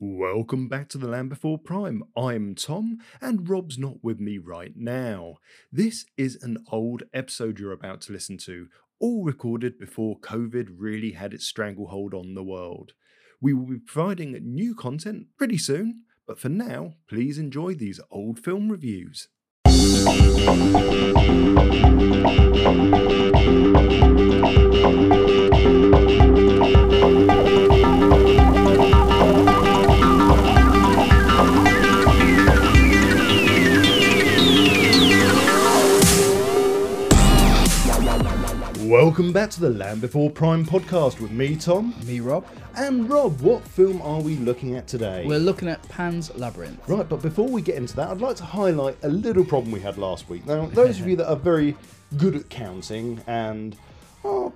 Welcome back to the Land Before Prime. I'm Tom, and Rob's not with me right now. This is an old episode you're about to listen to, all recorded before COVID really had its stranglehold on the world. We will be providing new content pretty soon, but for now, please enjoy these old film reviews. Welcome back to the Land Before Prime podcast with me, Tom, Me, Rob. and Rob. What film are we looking at today? We're looking at Pan's Labyrinth. Right, but before we get into that, I'd like to highlight a little problem we had last week. Now, those of you that are very good at counting and are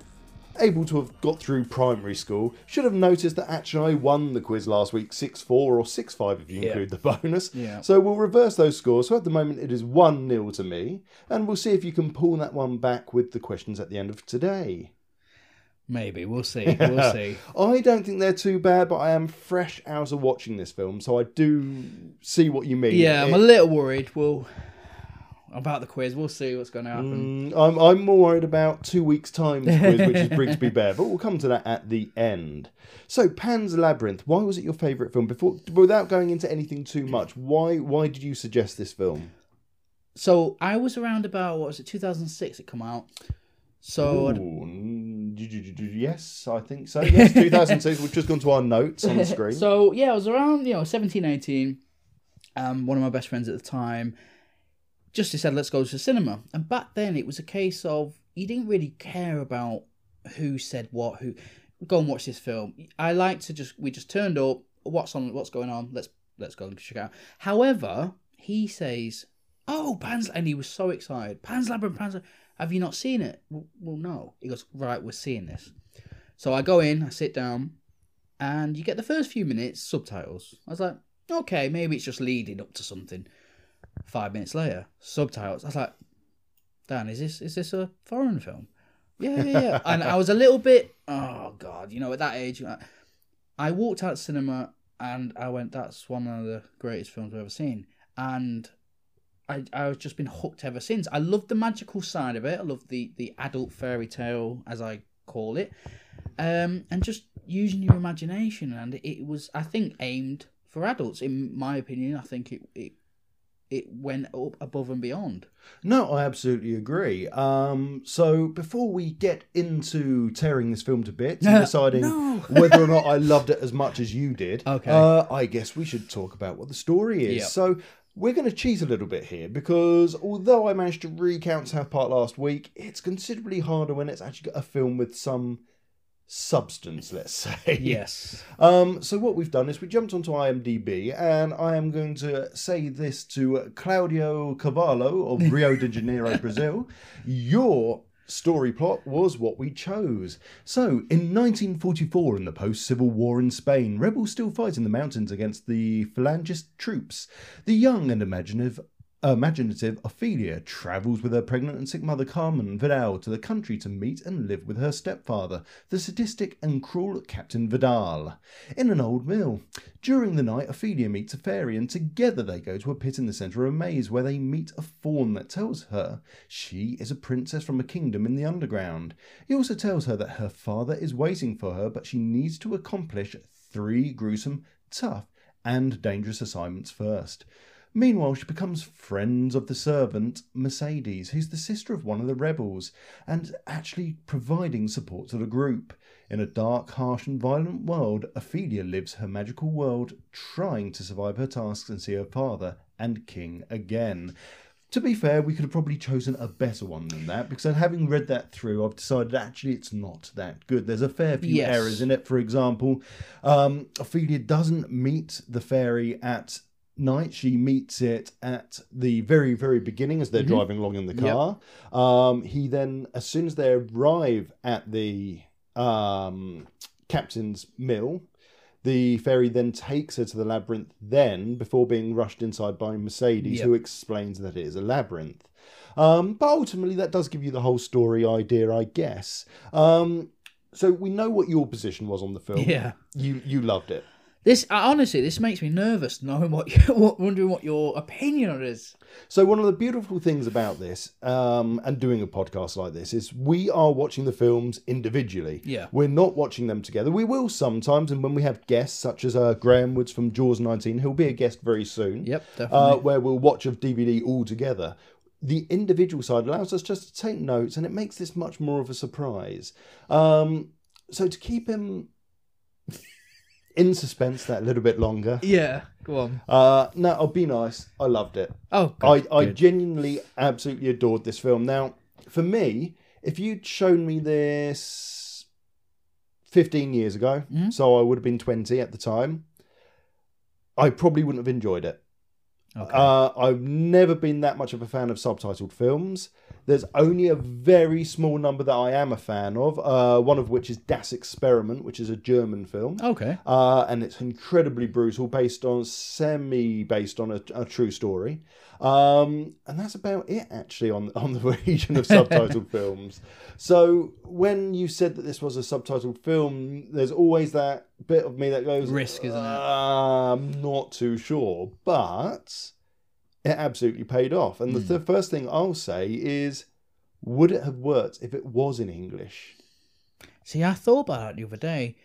able to have got through primary school should have noticed that actually I won the quiz last week 6 4 or 6 5 if you Yeah. include the bonus. Yeah. So we'll reverse those scores. So at the moment it is 1 0 to me, and we'll see if you can pull that one back with the questions at the end of today. Maybe we'll see. We'll see. I don't think they're too bad, but I am fresh out of watching this film, so I do see what you mean. Yeah, I'm a little worried. We'll about the quiz. We'll see what's going to happen. Mm, I'm, I'm more worried about two weeks' time quiz, which is Brigsby Bear, but we'll come to that at the end. So, Pan's Labyrinth. Why was it your favourite film? Before, without going into anything too much, why why did you suggest this film? So I was around about what was it? 2006. It come out. So Ooh, yes, I think so. Yes, 2006. We've just gone to our notes on the screen. So yeah, I was around, you know, 17, 18. Um, one of my best friends at the time just said, let's go to the cinema. And back then it was a case of you didn't really care about who said what, who go and watch this film. I like to just we just turned up, what's on what's going on, let's let's go and check out. However, he says, Oh, Pan's and he was so excited. Pan's Labyrinth, Pan's. Have you not seen it? Well no. He goes, Right, we're seeing this. So I go in, I sit down, and you get the first few minutes subtitles. I was like, okay, maybe it's just leading up to something. Five minutes later, subtitles. I was like, Dan, is this is this a foreign film? Yeah, yeah, yeah. and I was a little bit, oh god, you know, at that age, I- walked out of cinema and I went, that's one of the greatest films I've ever seen, and. I, I've just been hooked ever since. I love the magical side of it. I love the, the adult fairy tale, as I call it um, and just using your imagination. And it was, I think, aimed for adults. In my opinion, I think it it it went up above and beyond. No, I absolutely agree. Um, so before we get into tearing this film to bits and deciding No. whether or not I loved it as much as you did, Okay. uh, I guess we should talk about what the story is. Yep. So we're going to cheat a little bit here because although I managed to recount South Park last week, it's considerably harder when it's actually got a film with some substance, let's say. Yes. Um, so what we've done is we jumped onto IMDb, and I am going to say this to Claudio Cavallo of Rio de Janeiro, Brazil. Your story plot was what we chose. So, in 1944, in the post-civil war in Spain, rebels still fight in the mountains against the Falangist troops. The young and imaginative imaginative Ophelia travels with her pregnant and sick mother Carmen Vidal to the country to meet and live with her stepfather, the sadistic and cruel Captain Vidal, in an old mill. During the night, Ophelia meets a fairy, and together they go to a pit in the centre of a maze where they meet a faun that tells her she is a princess from a kingdom in the underground. He also tells her that her father is waiting for her, but she needs to accomplish three gruesome, tough, and dangerous assignments first. Meanwhile, she becomes friends of the servant Mercedes, who's the sister of one of the rebels, and actually providing support to the group. In a dark, harsh, and violent world, Ophelia lives her magical world, trying to survive her tasks and see her father and king again. To be fair, we could have probably chosen a better one than that because having read that through, I've decided actually it's not that good. There's a fair few Yes. errors in it. For example, um, Ophelia doesn't meet the fairy at night. She meets it at the very, very beginning as they're driving along in the car. Um, he then, as soon as they arrive at the um, captain's mill, the fairy then takes her to the labyrinth then before being rushed inside by Mercedes, Yep. who explains that it is a labyrinth. Um, but ultimately, that does give you the whole story idea, I guess. Um, so we know what your position was on the film. Yeah. You you loved it. This uh, honestly, this makes me nervous knowing what you what, wondering what your opinion on it is. So one of the beautiful things about this um, and doing a podcast like this is we are watching the films individually. Yeah. We're not watching them together. We will sometimes, and when we have guests such as uh, Graham Woods from Jaws 19, who'll be a guest very soon. Yep, Uh, definitely. where we'll watch a DVD all together. The individual side allows us just to take notes, and it makes this much more of a surprise. Um, so to keep him in suspense that little bit longer. yeah, go on. Uh, no, I'll be nice. I loved it. Oh, I, good, I good. genuinely, absolutely adored this film. Now, for me, if you'd shown me this 15 years ago, Mhm. so I would have been 20 at the time, I probably wouldn't have enjoyed it. Okay. Uh, I've never been that much of a fan of subtitled films. There's only a very small number that I am a fan of, uh, one of which is Das Experiment, which is a German film. okay. Uh, and it's incredibly brutal, based on semi based on a, a true story. Um, and that's about it, actually, on on the region of subtitled films. So when you said that this was a subtitled film, there's always that bit of me that goes Risk, isn't it? "Uh, I'm not too sure, but it absolutely paid off. And the Hmm. th- first thing I'll say is, would it have worked if it was in English? See, I thought about that the other day,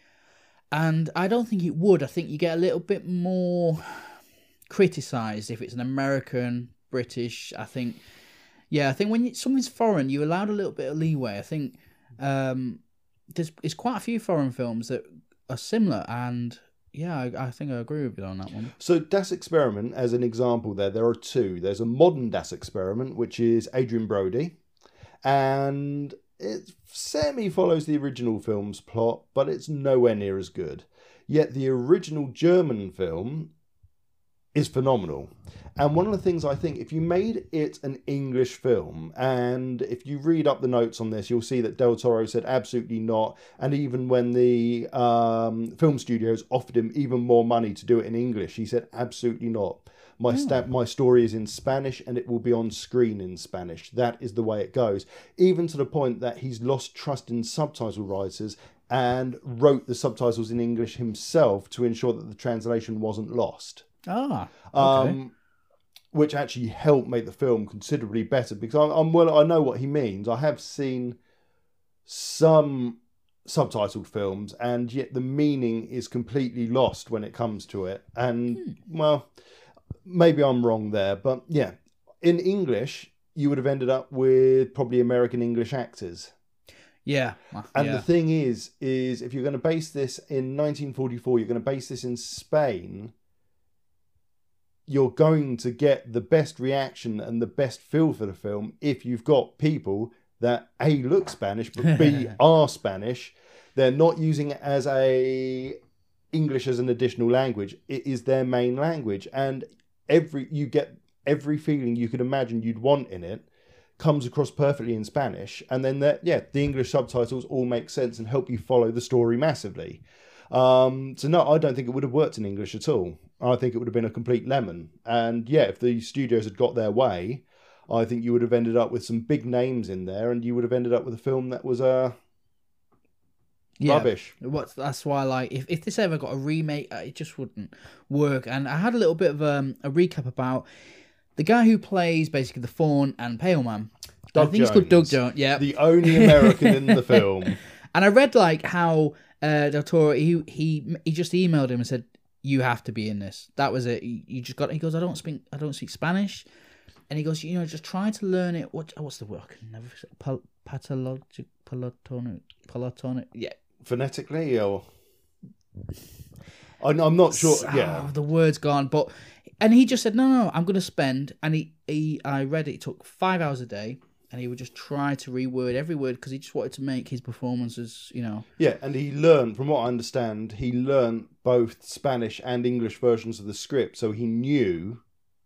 and I don't think it would. I think you get a little bit more criticised if it's an American, British. I think, yeah, I think when you, something's foreign, you're allowed a little bit of leeway. I think um, there's it's quite a few foreign films that are similar, and yeah, I, I think I agree with you on that one. So Das Experiment, as an example, there there are two. There's a modern Das Experiment, which is Adrien Brody, and it semi follows the original film's plot, but it's nowhere near as good. Yet the original German film is phenomenal. And one of the things I think, if you made it an English film, and if you read up the notes on this, you'll see that Del Toro said absolutely not. And even when the um, film studios offered him even more money to do it in English, he said absolutely not. My sta- my story is in Spanish, and it will be on screen in Spanish. That is the way it goes. Even to the point that he's lost trust in subtitle writers and wrote the subtitles in English himself to ensure that the translation wasn't lost Ah, okay. um, which actually helped make the film considerably better because I'm, I'm well I know what he means. I have seen some subtitled films and yet the meaning is completely lost when it comes to it and well maybe I'm wrong there but yeah in English you would have ended up with probably American English actors yeah, and yeah. the thing is, is if you're going to base this in 1944, you're going to base this in Spain. You're going to get the best reaction and the best feel for the film if you've got people that a look Spanish but b are Spanish. They're not using it as a English as an additional language. It is their main language, and every you get every feeling you could imagine you'd want in it comes across perfectly in Spanish, and then that yeah, the English subtitles all make sense and help you follow the story massively. Um, so no, I don't think it would have worked in English at all. I think it would have been a complete lemon. And yeah, if the studios had got their way, I think you would have ended up with some big names in there, and you would have ended up with a film that was uh, yeah. rubbish. What that's why like if, if this ever got a remake, uh, it just wouldn't work. And I had a little bit of um, a recap about the guy who plays basically the Faun and Pale Man. Doug I think he's called Doug Jones. Jones. Yeah, The only American in the film. and I read like how uh, Del Toro he he he just emailed him and said you have to be in this. That was it. You just got. He goes, I don't speak I don't speak Spanish, and he goes, you know, just try to learn it. What what's the word? I can never say. Pal, pathologic, palatonic, palatonic. Yeah, Phonetically, or I'm I'm not sure. Yeah, the word's gone. But and he just said, no, no, I'm going to spend. And he, he, I read it, it took five hours a day, and he would just try to reword every word because he just wanted to make his performances, you know. Yeah, and he learned, from what I understand, he learned both Spanish and English versions of the script, so he knew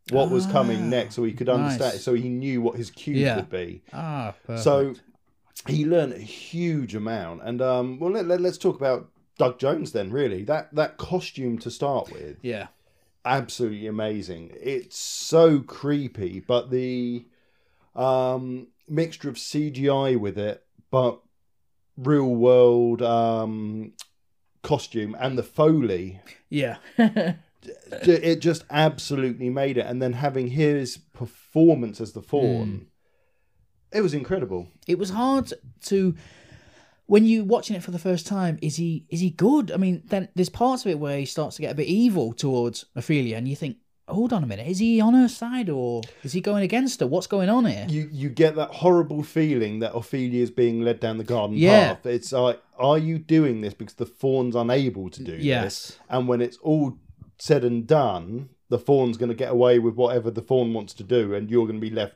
what was Ah, coming next, so he could understand. nice. So he knew what his cues Yeah. would be. Ah, perfect. So he learned a huge amount. And um, well, let, let, us talk about Doug Jones then. Really, that that costume to start with, yeah, absolutely amazing. It's so creepy, but the um, mixture of CGI with it, but real world um, costume and the foley. Yeah. it just absolutely made it. And then having his performance as the faun it was incredible. It was hard to when you're watching it for the first time is he is he good? I mean then there's parts of it where he starts to get a bit evil towards ophelia and you think hold on a minute is he on her side or is he going against her what's going on here you you get that horrible feeling that Ophelia is being led down the garden Yeah. path. It's like, are you doing this because the faun's unable to do this? yes And when it's all said and done, the faun's going to get away with whatever the faun wants to do, and you're going to be left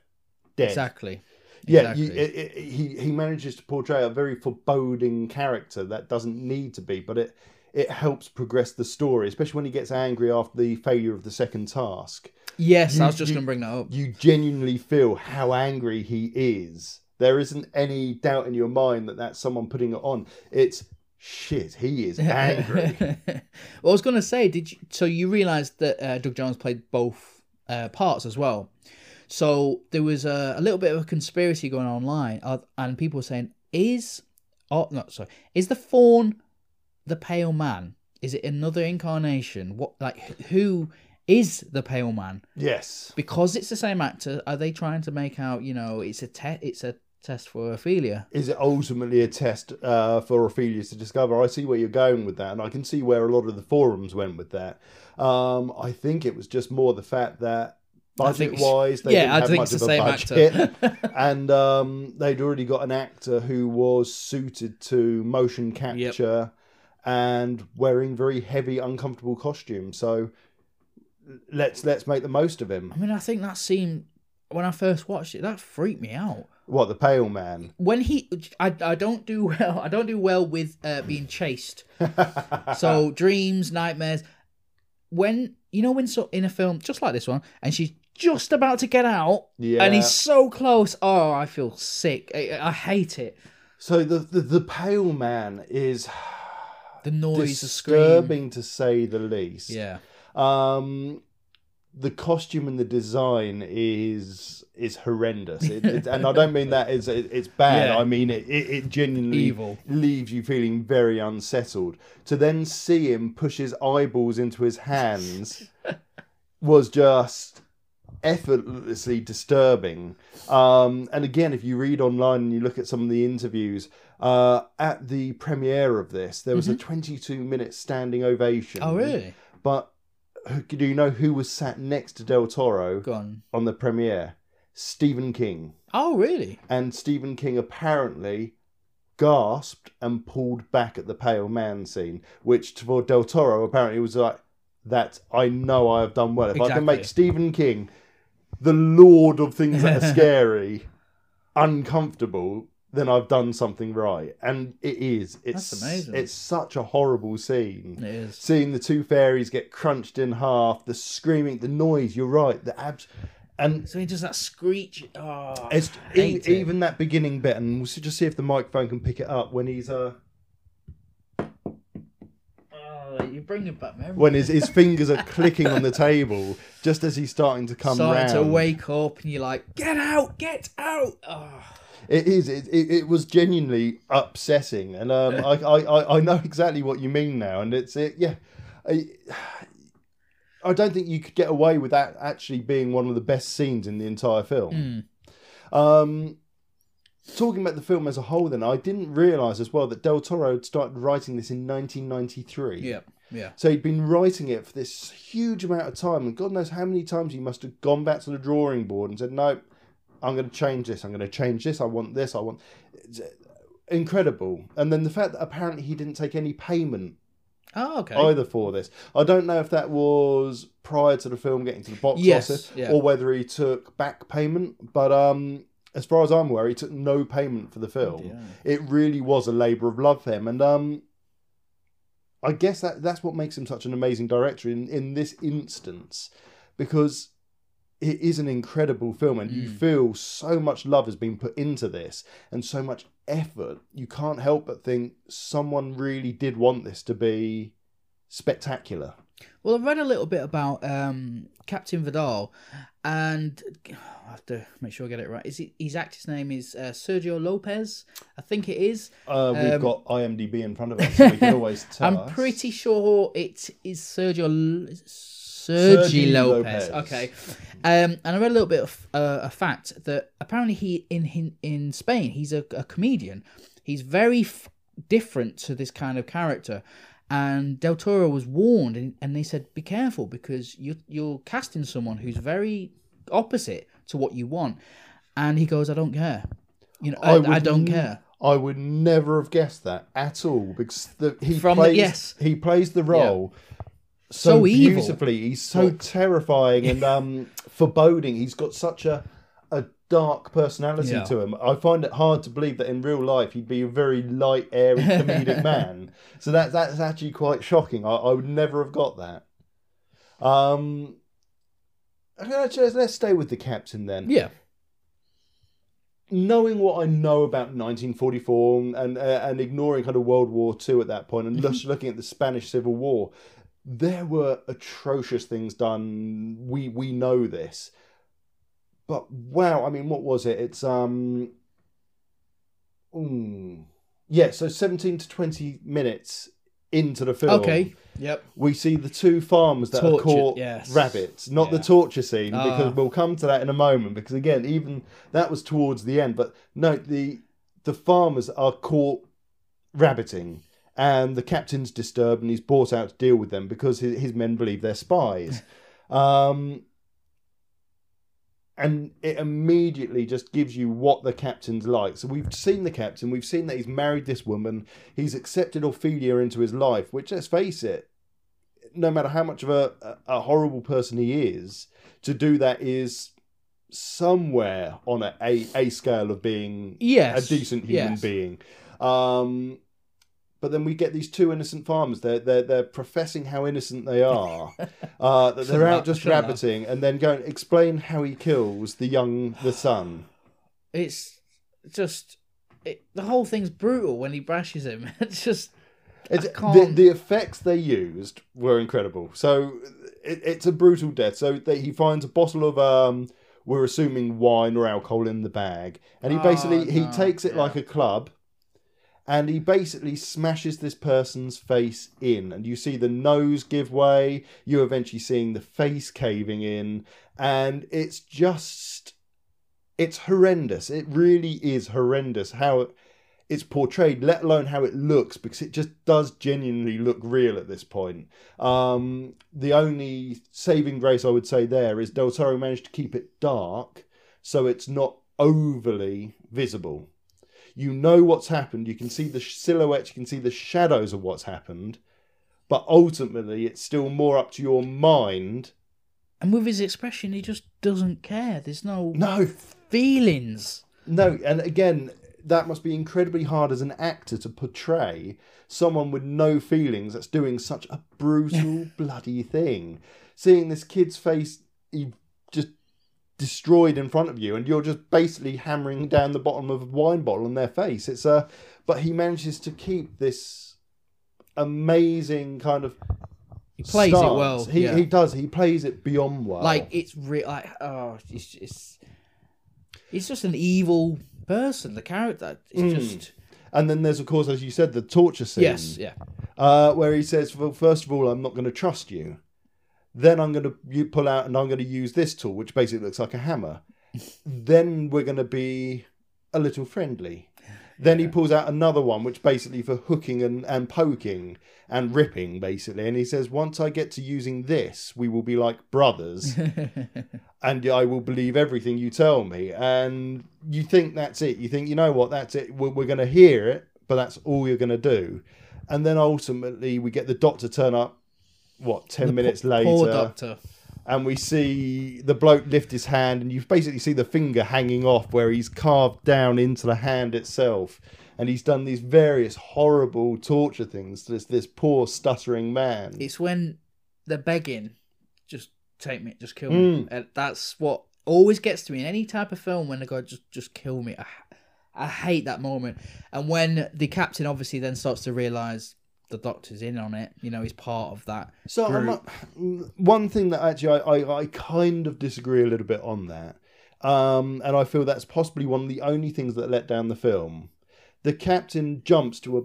dead. exactly Yeah, exactly. you, it, it, he he manages to portray a very foreboding character that doesn't need to be, but it it helps progress the story, especially when he gets angry after the failure of the second task. yes i was just going to bring that up You genuinely feel how angry he is. There isn't any doubt in your mind that that's someone putting it on. It's shit. He is angry. well, I was going to say, did you? So you realised that uh, Doug Jones played both uh, parts as well. So there was a, a little bit of a conspiracy going on online, uh, and people were saying, "Is oh no, sorry, is the faun the pale man? Is it another incarnation? What like who is the pale man? yes. Because it's the same actor. Are they trying to make out? You know, it's a te- it's a test for Ophelia. Is it ultimately a test uh, for Ophelia to discover? I see where you're going with that, and I can see where a lot of the forums went with that. Um, I think it was just more the fact that budget wise, they yeah, didn't I have think much it's of the a same budget. actor. and um, they'd already got an actor who was suited to motion capture and wearing very heavy, uncomfortable costumes. So let's let's make the most of him. I mean, I think that scene when I first watched it, that freaked me out. What the pale man? When he, I, I don't do well. I don't do well with uh, being chased. so dreams, nightmares. When you know when so in a film just like this one, and she's just about to get out, Yeah. and he's so close. Oh, I feel sick. I, I hate it. So the, the the pale man is The noise, the disturbing to say the least. Yeah, Um, the costume and the design is is horrendous, it, it, and I don't mean that as it, it's bad. Yeah. I mean it, it, it genuinely Evil. leaves you feeling very unsettled. To then see him push his eyeballs into his hands was just effortlessly disturbing. Um, and again, if you read online and you look at some of the interviews uh, at the premiere of this, there was a 22 minute standing ovation. Mm-hmm. Oh, really? But do you know who was sat next to Del Toro Go on. on the premiere? Stephen King. Oh, really? And Stephen King apparently gasped and pulled back at the pale man scene, which for Del Toro apparently was like, that I know I have done well. If I can make Stephen King, the lord of things that are scary, uncomfortable, then I've done something right. And it is. It's That's amazing. It's such a horrible scene. It is. Seeing the two fairies get crunched in half, the screaming, the noise, you're right, the abs and So he does that screech. Oh, it's e- even that beginning bit, and we'll just see if the microphone can pick it up when he's uh Oh, you bring it back memories. when his, his fingers are clicking on the table just as he's starting to come starting round. to wake up and you're like, get out, get out. Oh. It is. It, it, it was genuinely upsetting, and um, I, I, I- know exactly what you mean now, and it's it. Yeah, I, I don't think you could get away with that actually being one of the best scenes in the entire film. Mm. Um, talking about the film as a whole, then I didn't realise as well that Del Toro had started writing this in 1993. Yeah, yeah. So he'd been writing it for this huge amount of time, and God knows how many times he must have gone back to the drawing board and said, "No, I'm going to change this. I'm going to change this. I want this. I want." It's incredible. And then the fact that apparently he didn't take any payment Oh, okay. either for this. I don't know if that was prior to the film getting to the box Yes, office yeah. or whether he took back payment, but um. As far as I'm aware, he took no payment for the film. it really was a labour of love for him, and um, I guess that that's what makes him such an amazing director in in this instance, because it is an incredible film, and you Mm. feel so much love has been put into this, and so much effort. You can't help but think someone really did want this to be spectacular. Well, I've read a little bit about um, Captain Vidal, and I have to make sure I get it right. Is it his actor's name is uh, Sergio Lopez? I think it is. Uh, we've got IMDb in front of us, so we can always tell. Um, I'm us. pretty sure it is Sergio. Is it Sergi Sergi Lopez. Lopez. Okay, um, and I read a little bit of uh, a fact that apparently he in in, in Spain he's a, a comedian. He's very f- different to this kind of character, and Del Toro was warned, and, and they said be careful because you you're casting someone who's very opposite to what you want, and he goes, I don't care. You know, I, I, would don't n- care. I would never have guessed that at all because the, he From the- plays yes. he plays the role so, So evil. beautifully. He's so terrifying and um, foreboding. He's got such a a dark personality Yeah. to him. I find it hard to believe that in real life he'd be a very light, airy, comedic man. So that that's actually quite shocking. I, I would never have got that. Um, okay, let's, let's stay with the captain then Yeah, knowing what I know about 1944 and uh, and ignoring kind of World War II at that point and just looking at the Spanish Civil War, there were atrocious things done. We we know this, but wow, I mean, what was it? It's um, mm, yeah, so 17 to 20 minutes into the film. okay, yep. We see the two farmers that are Tortured, caught yes. rabbits, not the torture scene, Ah. because we'll come to that in a moment. Because again, even that was towards the end. But no, the the farmers are caught rabbiting, and the captain's disturbed, and he's brought out to deal with them because his, his men believe they're spies. um, and it immediately just gives you what the captain's like. So we've seen the captain, we've seen that he's married this woman, he's accepted Ophelia into his life, which let's face it, no matter how much of a, a, horrible person he is, to do that is somewhere on a, a, a scale of being Yes, a decent human yes. being. Um, but then we get these two innocent farmers. They're they're, they're professing how innocent they are. uh, that they're out just rabbiting, and then going explain how he kills the young the son. It's just it, the whole thing's brutal when he brashes him. It's just It's, the, the effects they used were incredible. So it, it's a brutal death. So they, he finds a bottle of um, we're assuming wine or alcohol in the bag, and he Oh, basically he takes it yeah. like a club, and he basically smashes this person's face in, and you see the nose give way. You are eventually seeing the face caving in, and it's just it's horrendous. It really is horrendous how it's portrayed, let alone how it looks, because it just does genuinely look real at this point. Um, the only saving grace I would say there is Del Toro managed to keep it dark, so it's not overly visible. You know what's happened. You can see the silhouettes. You can see the shadows of what's happened, but ultimately, it's still more up to your mind. and with his expression, he just doesn't care. There's no No, feelings. No, and again, that must be incredibly hard as an actor to portray someone with no feelings that's doing such a brutal, bloody thing. Seeing this kid's face destroyed in front of you, and you're just basically hammering down the bottom of a wine bottle in their face. It's a, but he manages to keep this amazing kind of. He plays it stance. well. He yeah. he does. He plays it beyond well. like it's real. Like oh, it's just it's just an evil person. The character, it's Mm. just and then there's of course, as you said, the torture scene. yes, yeah. uh, where he says, well, first of all, I'm not going to trust you. Then I'm going to pull out and I'm going to use this tool, which basically looks like a hammer. then we're going to be a little friendly. Then he pulls out another one, which basically for hooking and, and poking and ripping, basically. And he says, once I get to using this, we will be like brothers, and I will believe everything you tell me. And you think that's it. You think, you know what, that's it. We're, we're going to hear it, but that's all you're going to do. And then ultimately, we get the doctor turn up. What ten minutes Poor- later, Poor doctor. and we see the bloke lift his hand, and you basically see the finger hanging off where he's carved down into the hand itself, and he's done these various horrible torture things to this this poor stuttering man. It's when they're begging, just take me, just kill Mm. me. And that's what always gets to me in any type of film when they go, just just kill me. I, I hate that moment. And when the captain obviously then starts to realize the doctor's in on it. You know, he's part of that. So I'm not, mm, one thing that actually I, I, I kind of disagree a little bit on that, um, and I feel that's possibly one of the only things that let down the film. The captain jumps to a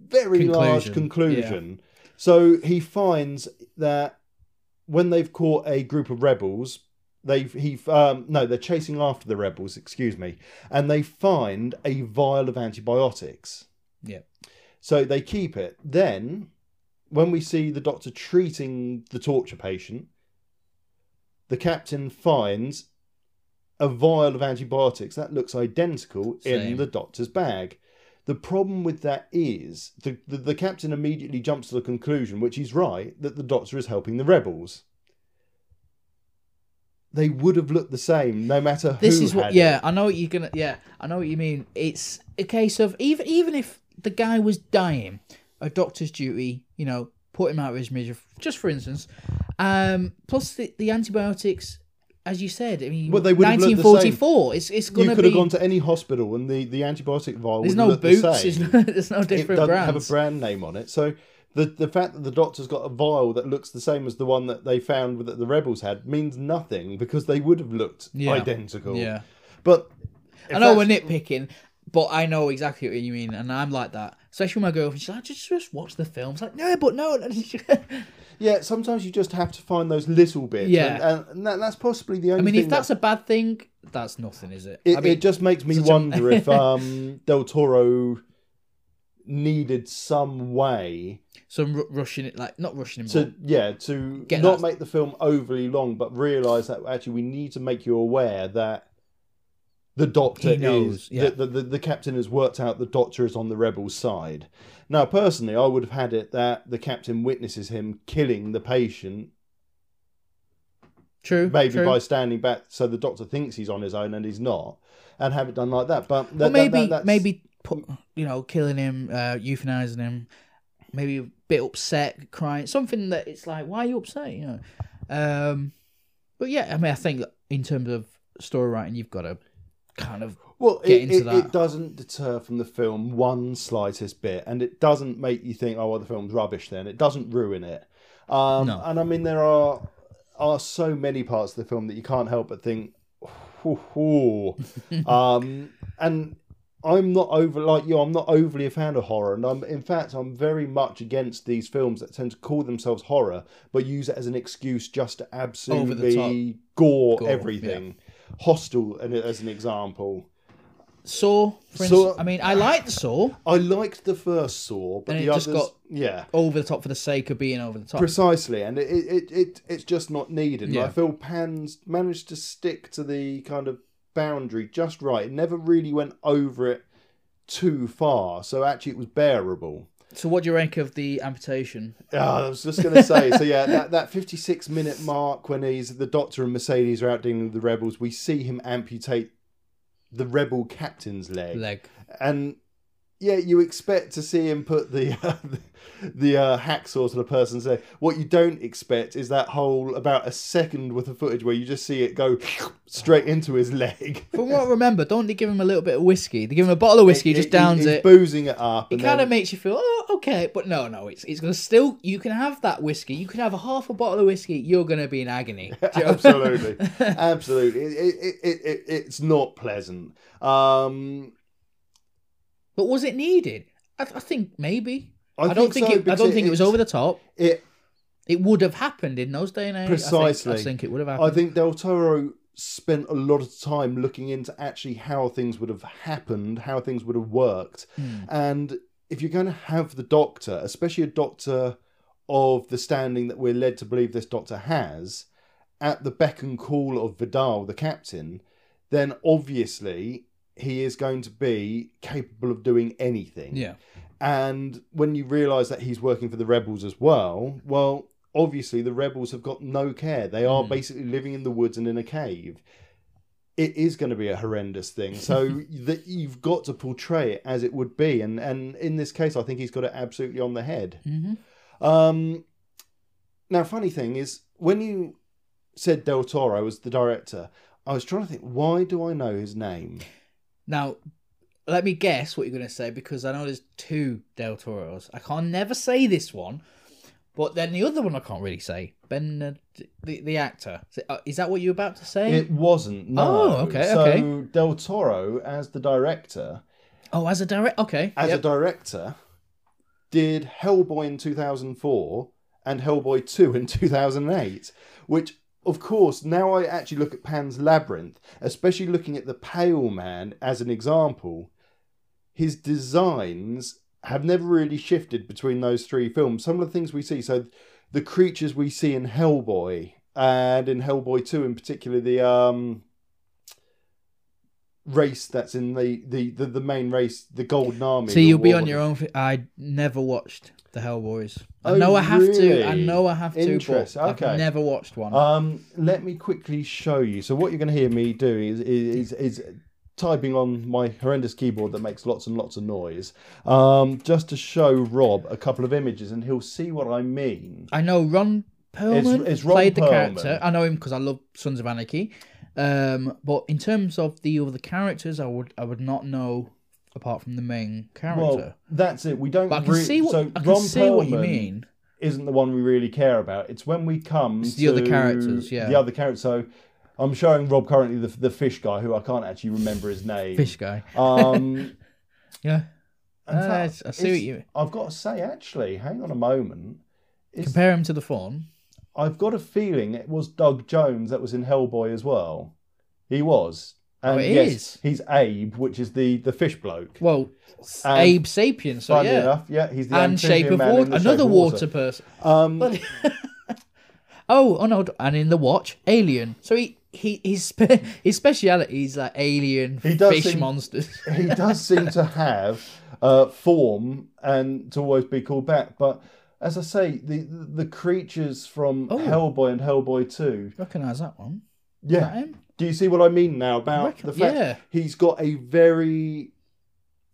very large Conclusion, conclusion. So he finds that when they've caught a group of rebels, they've he um, no they're chasing after the rebels. Excuse me, and they find a vial of antibiotics. Yeah. So they keep it. Then, when we see the doctor treating the torture patient, the captain finds a vial of antibiotics that looks identical in the doctor's bag. The problem with that is the, the, the captain immediately jumps to the conclusion, which he's right, that the doctor is helping the rebels. They would have looked the same no matter This who is what. Yeah, it. I know what you're gonna. Yeah, I know what you mean. It's a case of even even if the guy was dying, a doctor's duty, you know, put him out of his misery. Just for instance, um, plus the, the antibiotics, as you said. I mean, Well, they would have looked the same. 1944. It's it's gonna You could be. have gone to any hospital and the, the antibiotic vial there's no boots. the same. There's no, there's no it different doesn't brands. have a brand name on it. So the the fact that the doctor's got a vial that looks the same as the one that they found that the rebels had means nothing because they would have looked Yeah. identical. yeah. But I know we're nitpicking, but I know exactly what you mean, and I'm like that. Especially with my girlfriend, she's like, just just watch the film. It's like, no, but no. yeah, sometimes you just have to find those little bits. Yeah. and, and that, that's possibly the only. I mean, if that's a bad thing, that's nothing, is it? it, I mean, it just makes me such a- wonder if um, Del Toro needed some way some ru- rushing it, like not rushing him, to yeah to not that- make the film overly long but realize that actually we need to make you aware that the doctor knows, is yeah. the, the, the captain has worked out the doctor is on the rebels side now personally i would have had it that the captain witnesses him killing the patient true, maybe true. by standing back so the doctor thinks he's on his own and he's not and have it done like that but that, Well, maybe that- maybe put, you know, killing him, uh, euthanizing him, maybe a bit upset, crying, something that it's like, why are you upset? You know, um, but yeah, I mean, I think in terms of story writing, you've got to kind of Well, get it, into it, that. it doesn't deter from the film one slightest bit, and it doesn't make you think, "Oh, well, the film's rubbish." Then it doesn't ruin it. Um, No. And I mean, there are are so many parts of the film that you can't help but think, "Hoo, hoo." um, and I'm not over like you. I'm not overly a fan of horror, and I'm in fact I'm very much against these films that tend to call themselves horror but use it as an excuse just to absolutely gore, Gore, everything. Hostel, and as an example. Saw. For Saw- instance, I mean, I liked Saw I liked the first Saw, but And the it just others, got- yeah, over the top for the sake of being over the top. precisely, and it, it, it it's just not needed. And Yeah. I feel Pan's managed to stick to the kind of boundary just right. It never really went over it too far, so actually it was bearable. So, what do you rank of the amputation? I was just going to say, so yeah, that, that 56 minute mark when he's the Doctor and Mercedes are out dealing with the rebels, we see him amputate the rebel captain's leg. Leg. and yeah, you expect to see him put the uh, the uh, hacksaw to the person's leg. What you don't expect is that whole about a second worth of footage where you just see it go straight into his leg. From what I remember, don't they give him a little bit of whiskey? They give him a bottle of whiskey, he just downs he's it. boozing it up. It kind then- of makes you feel, oh, okay, but no, no, it's it's gonna still. You can have that whiskey. You can have a half a bottle of whiskey. You're gonna be in agony. Do you know? absolutely, absolutely. It, it, it, it, it's not pleasant. Um, But was it needed? I, I think maybe. I, I, don't think, so, it. I don't think it was over the top. It It would have happened in those day and age. I think- Precisely. I think, it would have I think Del Toro spent a lot of time looking into actually how things would have happened, how things would have worked. Hmm. And if you're going to have the doctor, especially a doctor of the standing that we're led to believe this doctor has, at the beck and call of Vidal, the captain, then obviously he is going to be capable of doing anything. Yeah. And when you realise that he's working for the rebels as well, well, obviously the rebels have got no care. They are Mm. basically living in the woods and in a cave. It is going to be a horrendous thing. So that you've got to portray it as it would be, and and in this case, I think he's got it absolutely on the head. hmm Um, now, funny thing is, when you said Del Toro was the director, I was trying to think, why do I know his name? Now, let me guess what you're going to say because I know there's two Del Toros. I can't never say this one, but then the other one I can't really say. Ben, uh, the the actor. Is uh, that what you're about to say? It wasn't. No. Oh, okay, So okay. Del Toro, as the director, oh, as a direct. Okay. as yep. a director, did Hellboy in 2004 and Hellboy 2 in 2008, which, of course, now I actually look at Pan's Labyrinth, especially looking at the Pale Man as an example, his designs have never really shifted between those three films. Some of the things we see, so the creatures we see in Hellboy and in Hellboy 2 in particular, the um race that's in the the the, the main race the golden army So you'll be on your own. I never watched the Hellboys. I Oh, know I have to. I know I have to. But okay. I've never watched one. um let me quickly show you so what you're going to hear me do is is is typing on my horrendous keyboard that makes lots and lots of noise um just to show rob a couple of images and he'll see what i mean I know Ron Perlman it's Ron played the character. I know him because I love Sons of Anarchy. Um, but in terms of the other characters, I would I would not know apart from the main character. well that's it we don't but I can re- see what so I can Ron see what you mean. isn't the one we really care about. It's when we come It's to the other characters, yeah. The other characters. So I'm showing Rob currently the the fish guy who I can't actually remember his name. Fish guy. Um, Yeah. Uh, fact, I see what you I've got to say, actually, hang on a moment. Compare him to the faun. I've got a feeling it was Doug Jones that was in Hellboy as well. He was. And Oh, it yes, is? he's Abe, which is the the fish bloke. Well, And Abe Sapien. So yeah. enough, yeah, he's the And Shape of Water, another of water person. Um, oh, oh no, and in the watch, Alien. So he he his spe- his speciality is like alien He does fish seem- monsters. he does seem to have uh, form and to always be called back. But as I say, the the creatures from Oh. Hellboy and Hellboy Two, Recognise that one? Is that yeah. him? Do you see what I mean now about Reckon- the fact yeah. he's got a very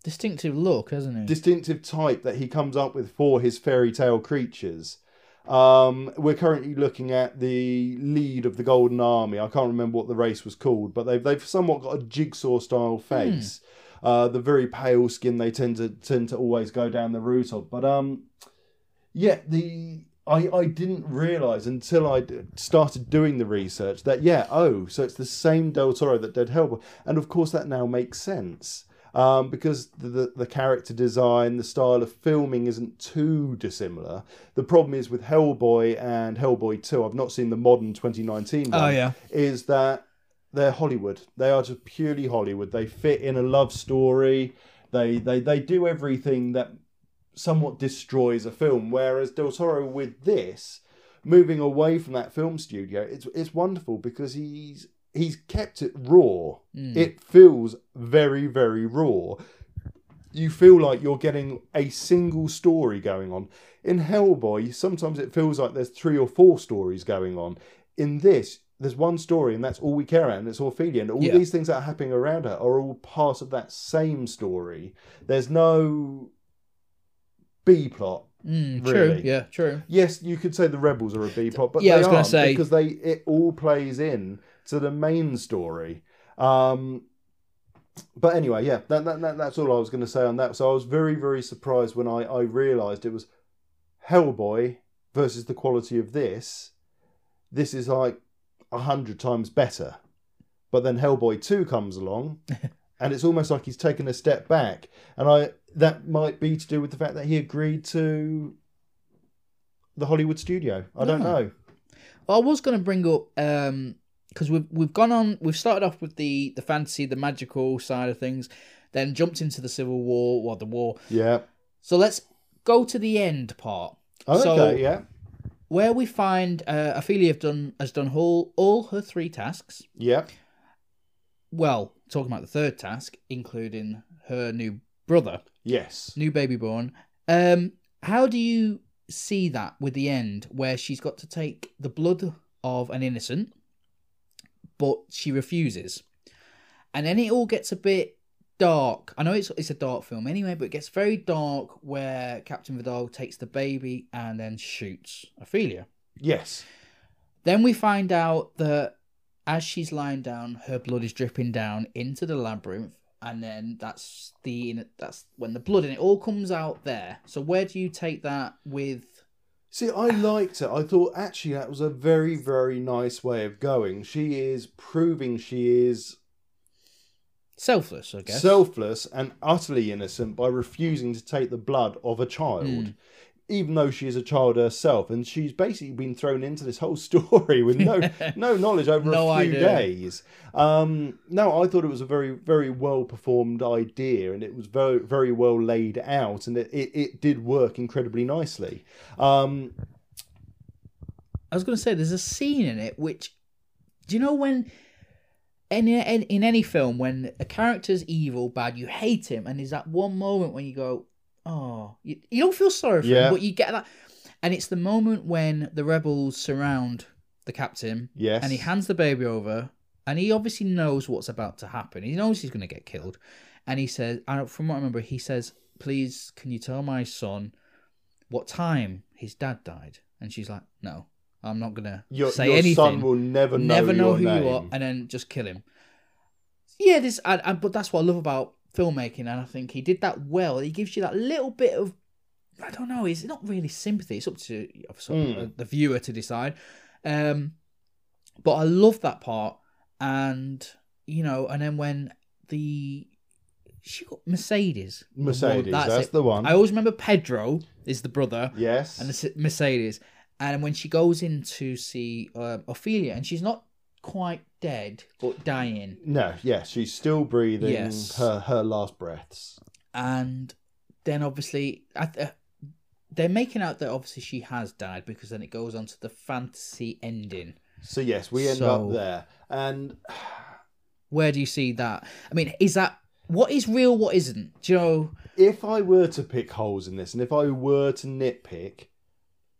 Distinctive look, hasn't he? distinctive type that he comes up with for his fairy tale creatures. Um, we're currently looking at the lead of the Golden Army. I can't remember what the race was called, but they've they've somewhat got a jigsaw style face. Uh, the very pale skin they tend to tend to always go down the route of. But um, yeah, the I I didn't realize until I started doing the research that yeah oh so it's the same Del Toro that did Hellboy, and of course that now makes sense um, because the, the the character design, the style of filming isn't too dissimilar. The problem is with Hellboy and Hellboy Two. I've not seen the modern 2019 one. Oh, yeah. is that they're Hollywood. They are just purely Hollywood. They fit in a love story. They they they do everything that somewhat destroys a film. Whereas Del Toro with this, moving away from that film studio, it's it's wonderful because he's he's kept it raw. Hmm. It feels very very raw. You feel like you're getting a single story going on. In Hellboy, sometimes it feels like there's three or four stories going on. In this, there's one story and that's all we care about, and it's Ophelia. And all Yeah. these things that are happening around her are all part of that same story. There's no B plot. Mm, true. Yeah, true. Yes, you could say the rebels are a B plot, but Yeah, I was gonna aren't say- because they it all plays in to the main story. Um, but anyway, yeah, that, that, that that's all I was going to say on that. So I was very very surprised when I I realised it was Hellboy versus the quality of this. This is like a hundred times better, but then Hellboy two comes along. And it's almost like he's taken a step back, and I that might be to do with the fact that he agreed to the Hollywood studio. I don't No. know. Well, I was going to bring up because we've we've gone on. We've started off with the the fantasy, the magical side of things, then jumped into the Civil War or the war. Yeah. So let's go to the end part. Oh, So- okay. Yeah. where we find uh, Ophelia have done has done all all her three tasks. Yeah. Well, talking about the third task, including her new brother, Yes. new baby born. Um, how do you see that with the end, where she's got to take the blood of an innocent, but she refuses, and then it all gets a bit dark. I know it's it's a dark film anyway, but it gets very dark where Captain Vidal takes the baby and then shoots Ophelia. Yes. Then we find out that as she's lying down, her blood is dripping down into the labyrinth. And then that's the that's when the blood and it all comes out there. So where do you take that with? See, I liked it. I thought actually that was a very, very nice way of going. She is proving she is Selfless, I guess. selfless and utterly innocent by refusing to take the blood of a child, Mm. Even though she is a child herself. And she's basically been thrown into this whole story with no no knowledge over No a few idea. days. Um, no, I thought it was a very very well performed idea, and it was very very well laid out, and it it, it did work incredibly nicely. Um, I was going to say there's a scene in it which, do you know when, in, in in any film when a character's evil, bad, you hate him, and there's that one moment when you go, oh, you, you don't feel sorry for Yeah. him, but you get that, and it's the moment when the rebels surround the captain, yes, and he hands the baby over, and he obviously knows what's about to happen. He knows he's going to get killed, and he says, I don't- from what I remember, he says, "Please, can you tell my son what time his dad died?" And she's like, "No, I'm not gonna your, say your anything. son will never know, Never know your who you are, and then just kill him." Yeah, this, and, and, but that's what I love about filmmaking, and I think he did that well. He gives you that little bit of, I don't know, it's not really sympathy. It's up to Mm. the viewer to decide. Um, but I love that part, and you know, and then when the she got Mercedes, Mercedes, Well, that's, the one. I always remember Pedro is the brother, yes, and the Mercedes. And when she goes in to see uh, Ophelia, and she's not quite dead, but dying, no, yes, she's still breathing Yes. her her last breaths. and then obviously th- uh, they're making out that obviously she has died because then it goes on to the fantasy ending. So yes, we end So- up there, and Where do you see that? I mean, is that what is real? What isn't? Do you know? if I were to pick holes in this, and if I were to nitpick,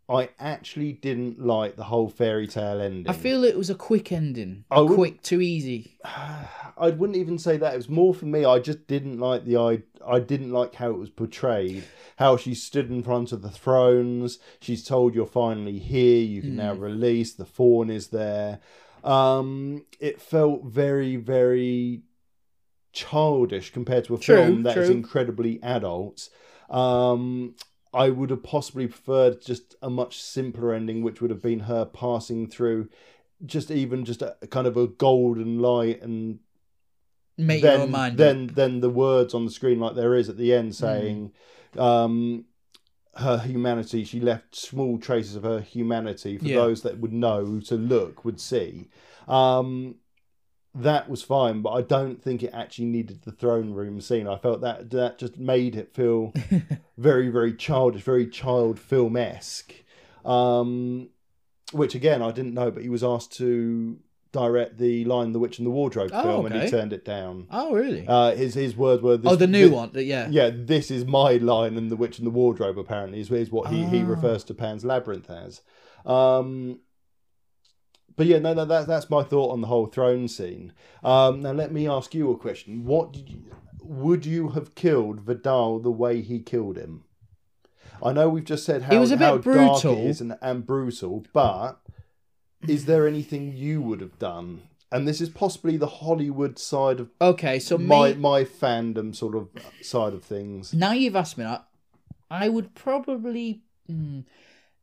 I actually didn't like the whole fairy tale ending. I feel it was a quick ending. I would- quick, too easy. I wouldn't even say that. It was more for me. I just didn't like the I. I didn't like how it was portrayed. How she stood in front of the thrones. She's told you're finally here. You can now release. The faun is there. Um, it felt very, very childish compared to a True, film that is true. incredibly adult. Um, I would have possibly preferred just a much simpler ending, which would have been her passing through just even just a kind of a golden light and Make then own mind. then then the words on the screen like there is at the Hmm. end saying um her humanity she left small traces of her humanity for Yeah. those that would know to look would see um that was fine but i don't think it actually needed the throne room scene i felt that that just made it feel very very childish very child film-esque um which again i didn't know but he was asked to direct the lion the witch and the wardrobe Oh, film and he turned it down oh, really? uh, his his words were this, oh, the new thi- one. Yeah. Yeah, this is my line, and the witch and the wardrobe apparently is, is what he, he Ah. refers to Pan's Labyrinth as. Um, but yeah, no, no, that's that's my thought on the whole throne scene. Um, now let me ask you a question: What did you, would you have killed Vidal the way he killed him? I know we've just said how, was a bit how dark brutal. it is and, and brutal, but is there anything you would have done? And this is possibly the Hollywood side of Okay, so my me, my fandom sort of side of things. now you've asked me that, I would probably mm,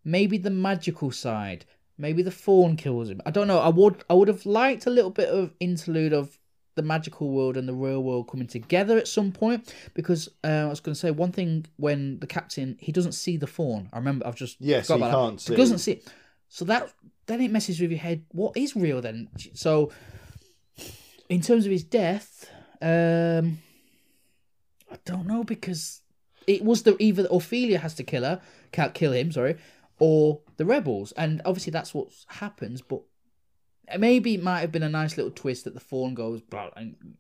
maybe the magical side. Maybe the faun kills him. I don't know. I would I would have liked a little bit of interlude of the magical world and the real world coming together at some point because uh, I was going to say one thing when the captain he doesn't see the faun. I remember I've just Yes, he that. can't see. He doesn't see it. So that then it messes with your head. What is real then? So in terms of his death, um I don't know because it was the either Ophelia has to kill her, can't kill him, sorry, or the rebels, and obviously that's what happens. But maybe it might have been a nice little twist that the faun goes.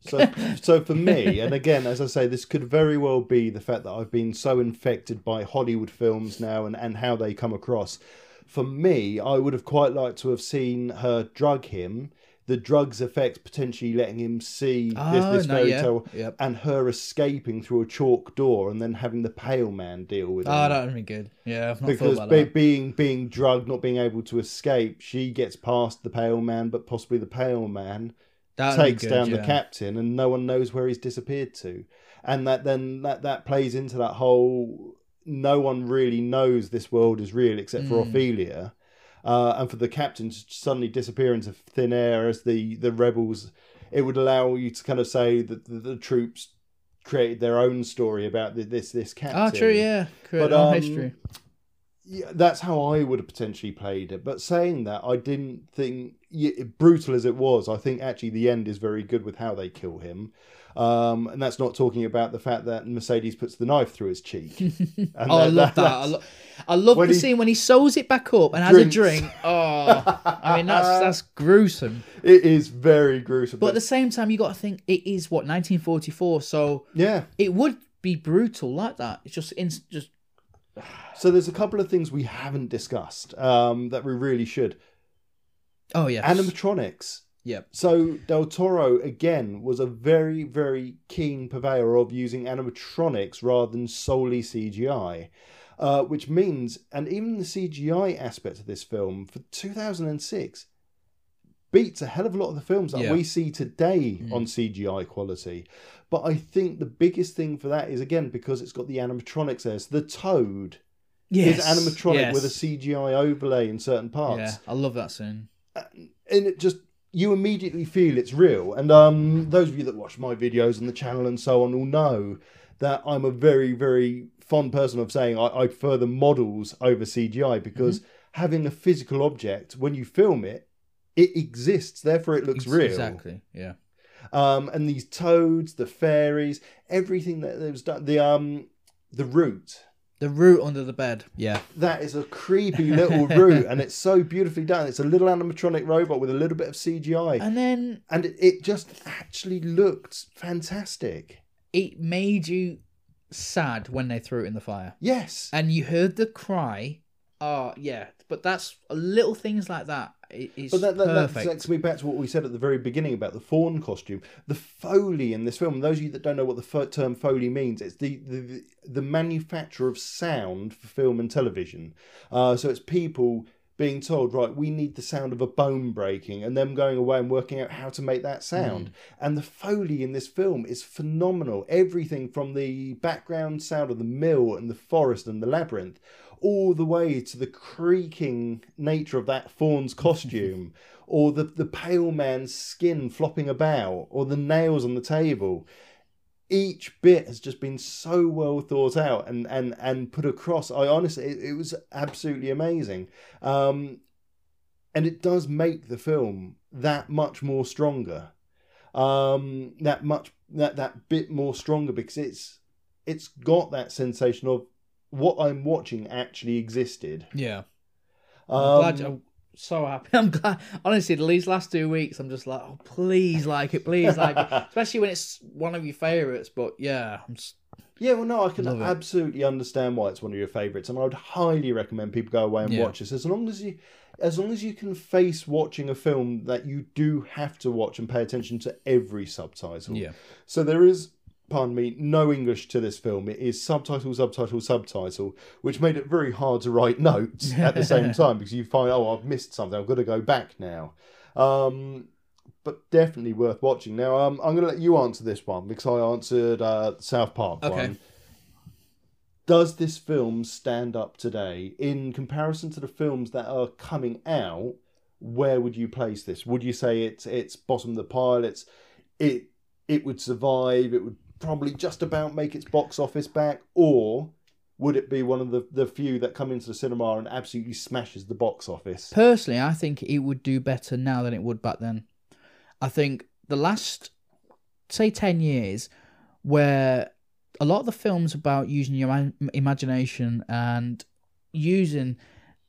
So, so for me, and again, as I say, this could very well be the fact that I've been so infected by Hollywood films now and, and how they come across. For me, I would have quite liked to have seen her drug him, the drug's effects potentially letting him see Oh, this, this no, fairy yeah. tale, Yep. and her escaping through a chalk door and then having the pale man deal with it. Oh, that would be good. Yeah, I've not because thought about be, that. being being drugged, not being able to escape, she gets past the pale man, but possibly the pale man That'd takes good, down the captain, and no one knows where he's disappeared to, and that then that that plays into that whole. No one really knows this world is real except for Mm. Ophelia, uh, and for the captain to suddenly disappear into thin air as the the rebels. It would allow you to kind of say that the, the troops created their own story about the, this this captain. Oh, true, yeah. Create But, our um, history. Yeah, that's how I would have potentially played it. But saying that, I didn't think, yeah, brutal as it was, I think actually the end is very good with how they kill him. Um, and that's not talking about the fact that Mercedes puts the knife through his cheek. Oh, I love that. I, lo- I love the he- scene when he sews it back up and has Drinks. a drink. Oh, I mean that's that's gruesome. It is very gruesome. But at the same time, you got to think it is what 1944, so yeah. it would be brutal like that. It's just in, just So there's a couple of things we haven't discussed um, that we really should. oh yeah, Animatronics. Yep. So Del Toro again was a very, very keen purveyor of using animatronics rather than solely CGI, uh, which means, and even the CGI aspect of this film for 2006 beats a hell of a lot of the films that Yeah. we see today Mm. on CGI quality. But I think the biggest thing for that is again because it's got the animatronics there. So the Toad yes. is animatronic yes. with a CGI overlay in certain parts Yeah, I love that scene. and it just you immediately feel it's real. And um, those of you that watch my videos on the channel and so on will know that I'm a very, very fond person of saying I, I prefer the models over CGI because having a physical object when you film it, it exists. Therefore, it looks Ex- real. Exactly. Yeah. Um, and these toads, the fairies, everything that was done, the um, the root. The root under the bed. Yeah. That is a creepy little root, and it's so beautifully done. It's a little animatronic robot with a little bit of CGI And then and it, it just actually looked fantastic. it made you sad when they threw it in the fire. Yes, And you heard the cry. Oh, yeah. But that's uh, little things like that. It, it's but that, that, that perfect. takes me back to what we said at the very beginning about the faun costume. The foley in this film. Those of you that don't know what the term foley means, it's the the, the manufacture of sound for film and television. Uh, so it's people being told, right, we need the sound of a bone breaking, and them going away and working out how to make that sound. And the foley in this film is phenomenal. Everything from the background sound of the mill and the forest and the labyrinth, all the way to the creaking nature of that faun's costume, or the, the pale man's skin flopping about, or the nails on the table. Each bit has just been so well thought out and, and, and put across. I honestly, it, it was absolutely amazing. Um, and it does make the film that much more stronger. Um, that much that that bit more stronger because it's it's got that sensation of what I'm watching actually existed. yeah. Um, I'm glad. I'm so happy. I'm glad. Honestly, these last two weeks, I'm just like, oh, please like it, please like it. Especially when it's one of your favorites. But yeah, I'm just, Yeah, well, no, I can Love it. absolutely understand why it's one of your favourites, and I would highly recommend people go away and Yeah. watch this. As long as you, as long as you can face watching a film that you do have to watch and pay attention to every subtitle. yeah. So there is, pardon me, no English to this film. It is subtitle, subtitle, subtitle, which made it very hard to write notes at the same time because you find, oh, I've missed something. I've got to go back now. Um, but definitely worth watching. Now, um, I'm going to let you answer this one because I answered uh, South Park Okay. one. Does this film stand up today in comparison to the films that are coming out? Where would you place this? Would you say it's it's bottom of the pile? It's it it would survive. It would probably just about make its box office back, or would it be one of the, the few that come into the cinema and absolutely smashes the box office? Personally, I think it would do better now than it would back then. I think the last, say, 10 years, where a lot of the films about using your imagination and using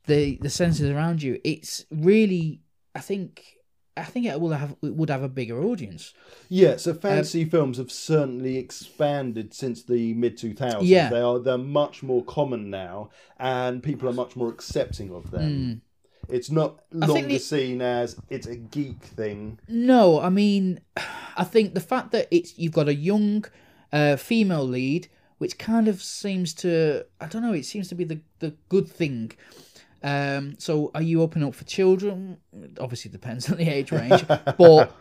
the the senses around you, it's really, I think, I think it will have it would have a bigger audience. Yeah, so fantasy films have certainly expanded since the mid two thousands. Yeah. they are they're much more common now, and people are much more accepting of them. It's not longer the- seen as it's a geek thing. No, I mean, I think the fact that it's you've got a young uh, female lead, which kind of seems to I don't know, it seems to be the the good thing. Um, so are you opening up for children? Obviously, depends on the age range, but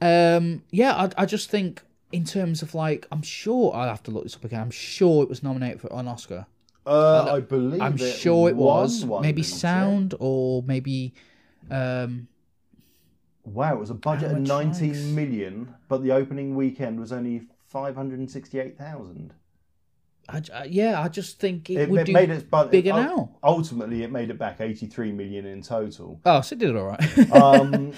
Um, yeah, I, I just think in terms of like, I'm sure I'll have to look this up again. I'm sure it was nominated for an Oscar. Uh, I believe I'm it sure it was maybe sound or maybe um Wow, it was a budget of Animatronics. 19 million, but the opening weekend was only 568,000. I, I- yeah i just think it, It, would it do made its budget bigger ul- now Ultimately, it made it back 83 million in total. oh so it did all right Um,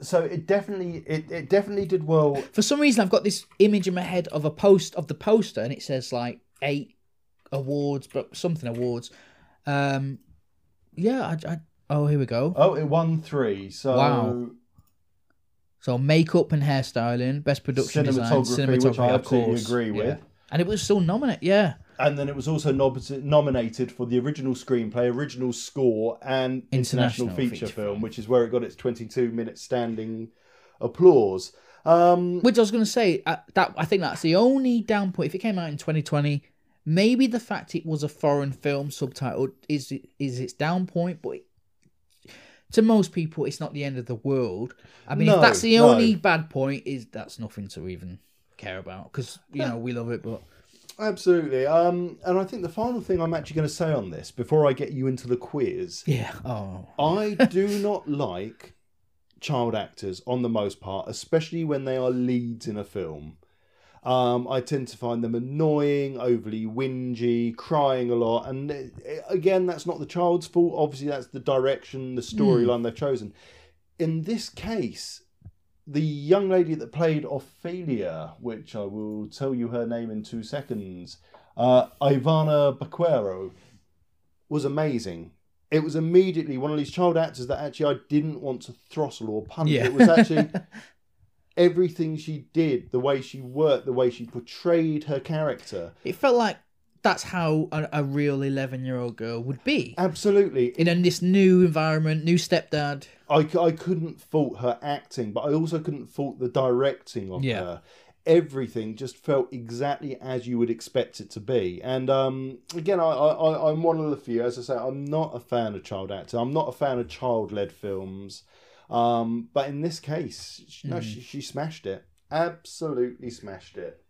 so it definitely, it, it definitely did well. for some reason i've got this image in my head of a post of the poster and it says like eight awards but something awards um yeah I, I oh here we go Oh, it won three. So Wow. so makeup and hairstyling best production design cinematography, cinematography which I of absolutely course agree yeah. And it was still nominated yeah And then it was also nominated for the original screenplay, original score, and international, International feature, feature film, film. which is where it got its 22 minute standing applause. Um, Which I was going to say uh, that I think that's the only down point. If it came out in 2020, maybe the fact it was a foreign film subtitled is is its down point. But it, to most people, it's not the end of the world. I mean, No, if that's the no. only bad point, is that's nothing to even care about because you know we love it. But Absolutely. Um, and I think the final thing I'm actually going to say on this before I get you into the quiz, yeah, oh, I do not like child actors on the most part, especially when they are leads in a film. Um, I tend to find them annoying, overly whingy, crying a lot. And uh, again, that's not the child's fault. Obviously, that's the direction, the storyline they've chosen. In this case, the young lady that played Ophelia, which I will tell you her name in two seconds, uh, Ivana Baquero, was amazing. It was immediately one of these child actors that actually I didn't want to throttle or punch. Yeah. It was actually everything she did, the way she worked, the way she portrayed her character. it felt like that's how a, a real 11 year old girl would be Absolutely. in a, this new environment, new stepdad. I, I couldn't fault her acting, but I also couldn't fault the directing of Yeah. her. Everything just felt exactly as you would expect it to be. And um, again, I, I, I- I'm one of the few, as I say, I'm not a fan of child acting. I'm not a fan of child led films. Um, but in this case, sh- no, she, she smashed it. Absolutely smashed it.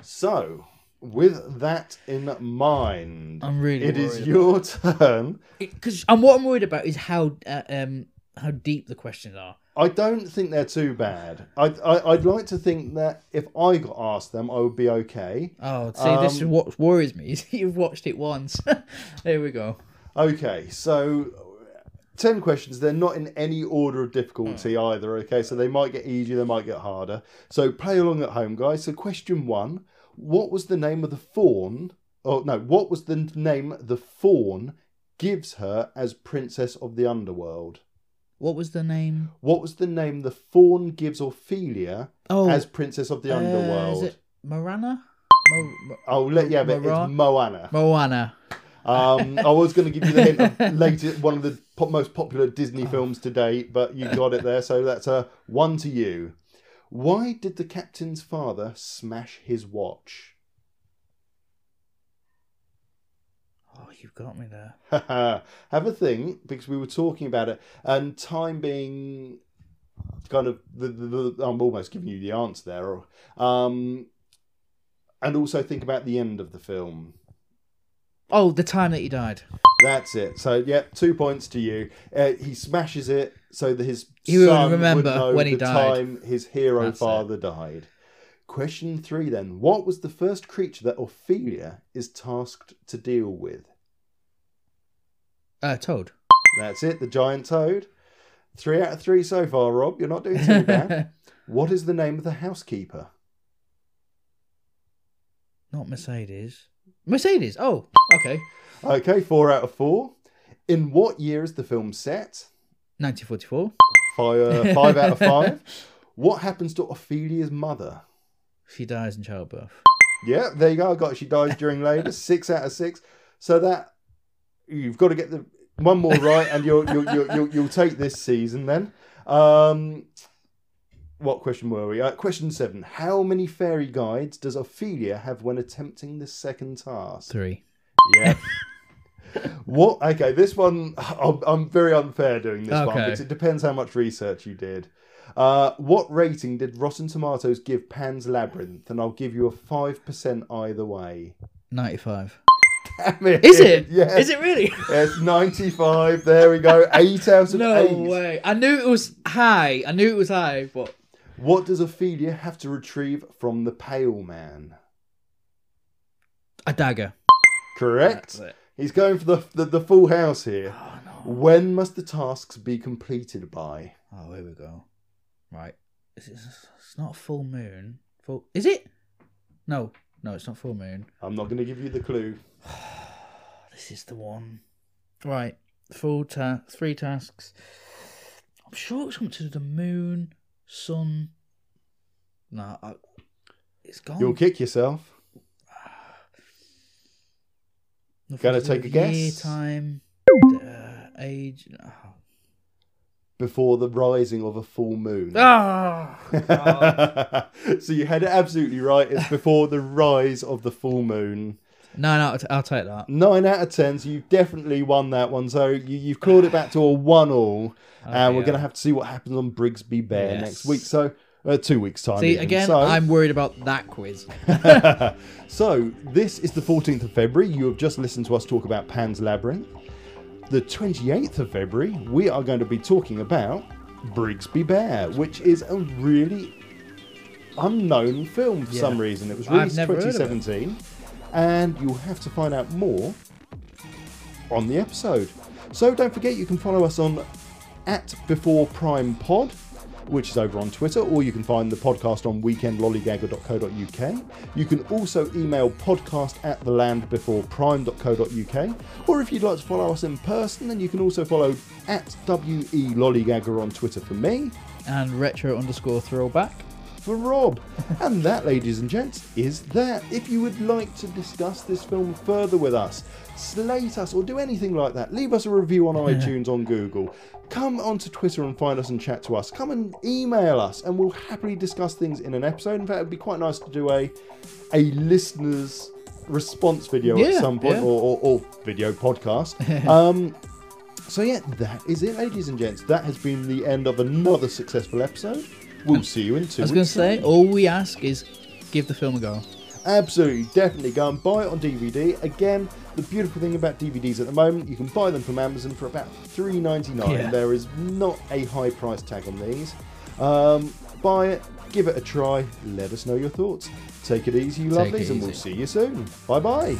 So, with that in mind, I'm really it is your turn. because and what I'm worried about is how uh, um how deep the questions are. I don't think they're too bad. I'd, I, I'd like to think that if I got asked them, I would be okay. Oh, see, this is Um, what worries me. Is you've watched it once. there we go. Okay, so 10 questions. They're not in any order of difficulty either, okay? So they might get easier, they might get harder. So play along at home, guys. So, question one What was the name of the faun? Oh, no, what was the name the faun gives her as Princess of the Underworld? What was the name? What was the name the faun gives Ophelia Oh, as Princess of the uh, Underworld? is it Morana? Mo- Mo- Oh, let, yeah, but Moran? it's Moana. Moana. Um, I was going to give you the hint of latest, one of the po- most popular Disney films to date, but you got it there. So that's a one to you. Why did the captain's father smash his watch? Oh, you've got me there. Have a think because we were talking about it, and time being kind of the, the, the I'm almost giving you the answer there. Um, and also think about the end of the film. Oh, the time that he died. That's it. So, yeah, two points to you. Uh, he smashes it so that his He would son remember would know when he the died. time his hero That's it. father died. Question three then. What was the first creature that Ophelia is tasked to deal with? Uh, Toad. That's it, the giant toad. Three out of three so far, Rob. You're not doing too bad. what is the name of the housekeeper? Not Mercedes. Mercedes. Oh, okay. Okay, four out of four. In what year is the film set? 1944. Five, five out of five. What happens to Ophelia's mother? She dies in childbirth. Yeah, there you go. I got it. she dies during labour. Six out of six. So that you've got to get the one more right, and you'll you'll you'll, you'll, you'll take this season then. Um, what question were we? Uh, question seven. How many fairy guides does Ophelia have when attempting the second task? Three. Yeah. what? Okay, this one I'm, I'm very unfair doing this one because it depends how much research you did. Uh, what rating did Rotten Tomatoes give Pan's Labyrinth? And I'll give you a five percent either way. 95. Damn it! Is it? Yeah. Is it really? It's ninety-five. There we go. Eight out of No eight. way. I knew it was high. I knew it was high, but What does Ophelia have to retrieve from the Pale Man? a dagger. Correct. He's going for the, the the full house here. Oh no. When must the tasks be completed by? Oh, here we go. Right. Is it, it's not a full moon. Full. Is it? No. No, it's not full moon. I'm not going to give you the clue. This is the one. Right. Full ta- three tasks. I'm sure it's something to do with the moon, sun. No, I, it's gone. You'll kick yourself. Gonna take a guess? Time, uh, age. Oh. Before the rising of a full moon. Ah! so you had it absolutely right. It's before the rise of the full moon. No, no, I'll, t- I'll take that. Nine out of ten. So you've definitely won that one. So you, you've clawed it back to a one-all, and we're yeah. going to have to see what happens on Brigsby Bear Yes. next week. So uh, two weeks time. See, even. again, So- I'm worried about that quiz. so, this is the 14th of February. You have just listened to us talk about Pan's Labyrinth. The 28th of February, we are going to be talking about Brigsby Bear, which is a really unknown film for Yeah. some reason. It was released never heard of it. 2017, and you'll have to find out more on the episode. So, don't forget you can follow us on at Before Prime Pod, which is over on Twitter, or you can find the podcast on weekendlollygagger.co.uk. You can also email podcast at thelandbeforeprime.co.uk, or if you'd like to follow us in person, then you can also follow at WE Lollygagger on Twitter for me, and retro underscore throwback. For Rob. and that, ladies and gents, is that. If you would like to discuss this film further with us, slate us, or do anything like that, leave us a review on iTunes, on Google. Come onto Twitter and find us and chat to us. Come and email us, and we'll happily discuss things in an episode. In fact, it'd be quite nice to do a a listener's response video at some point, yeah. or, or, or video podcast. um, so yeah, that is it, ladies and gents. That has been the end of another successful episode. We'll see you in two. I was going to say, all we ask is give the film a go. Absolutely, definitely go and buy it on DVD. Again, the beautiful thing about DVDs at the moment, you can buy them from Amazon for about three ninety nine. Yeah. There is not a high price tag on these. Um, buy it, give it a try. Let us know your thoughts. Take it easy, you Take lovelies, easy. and we'll see you soon. Bye bye.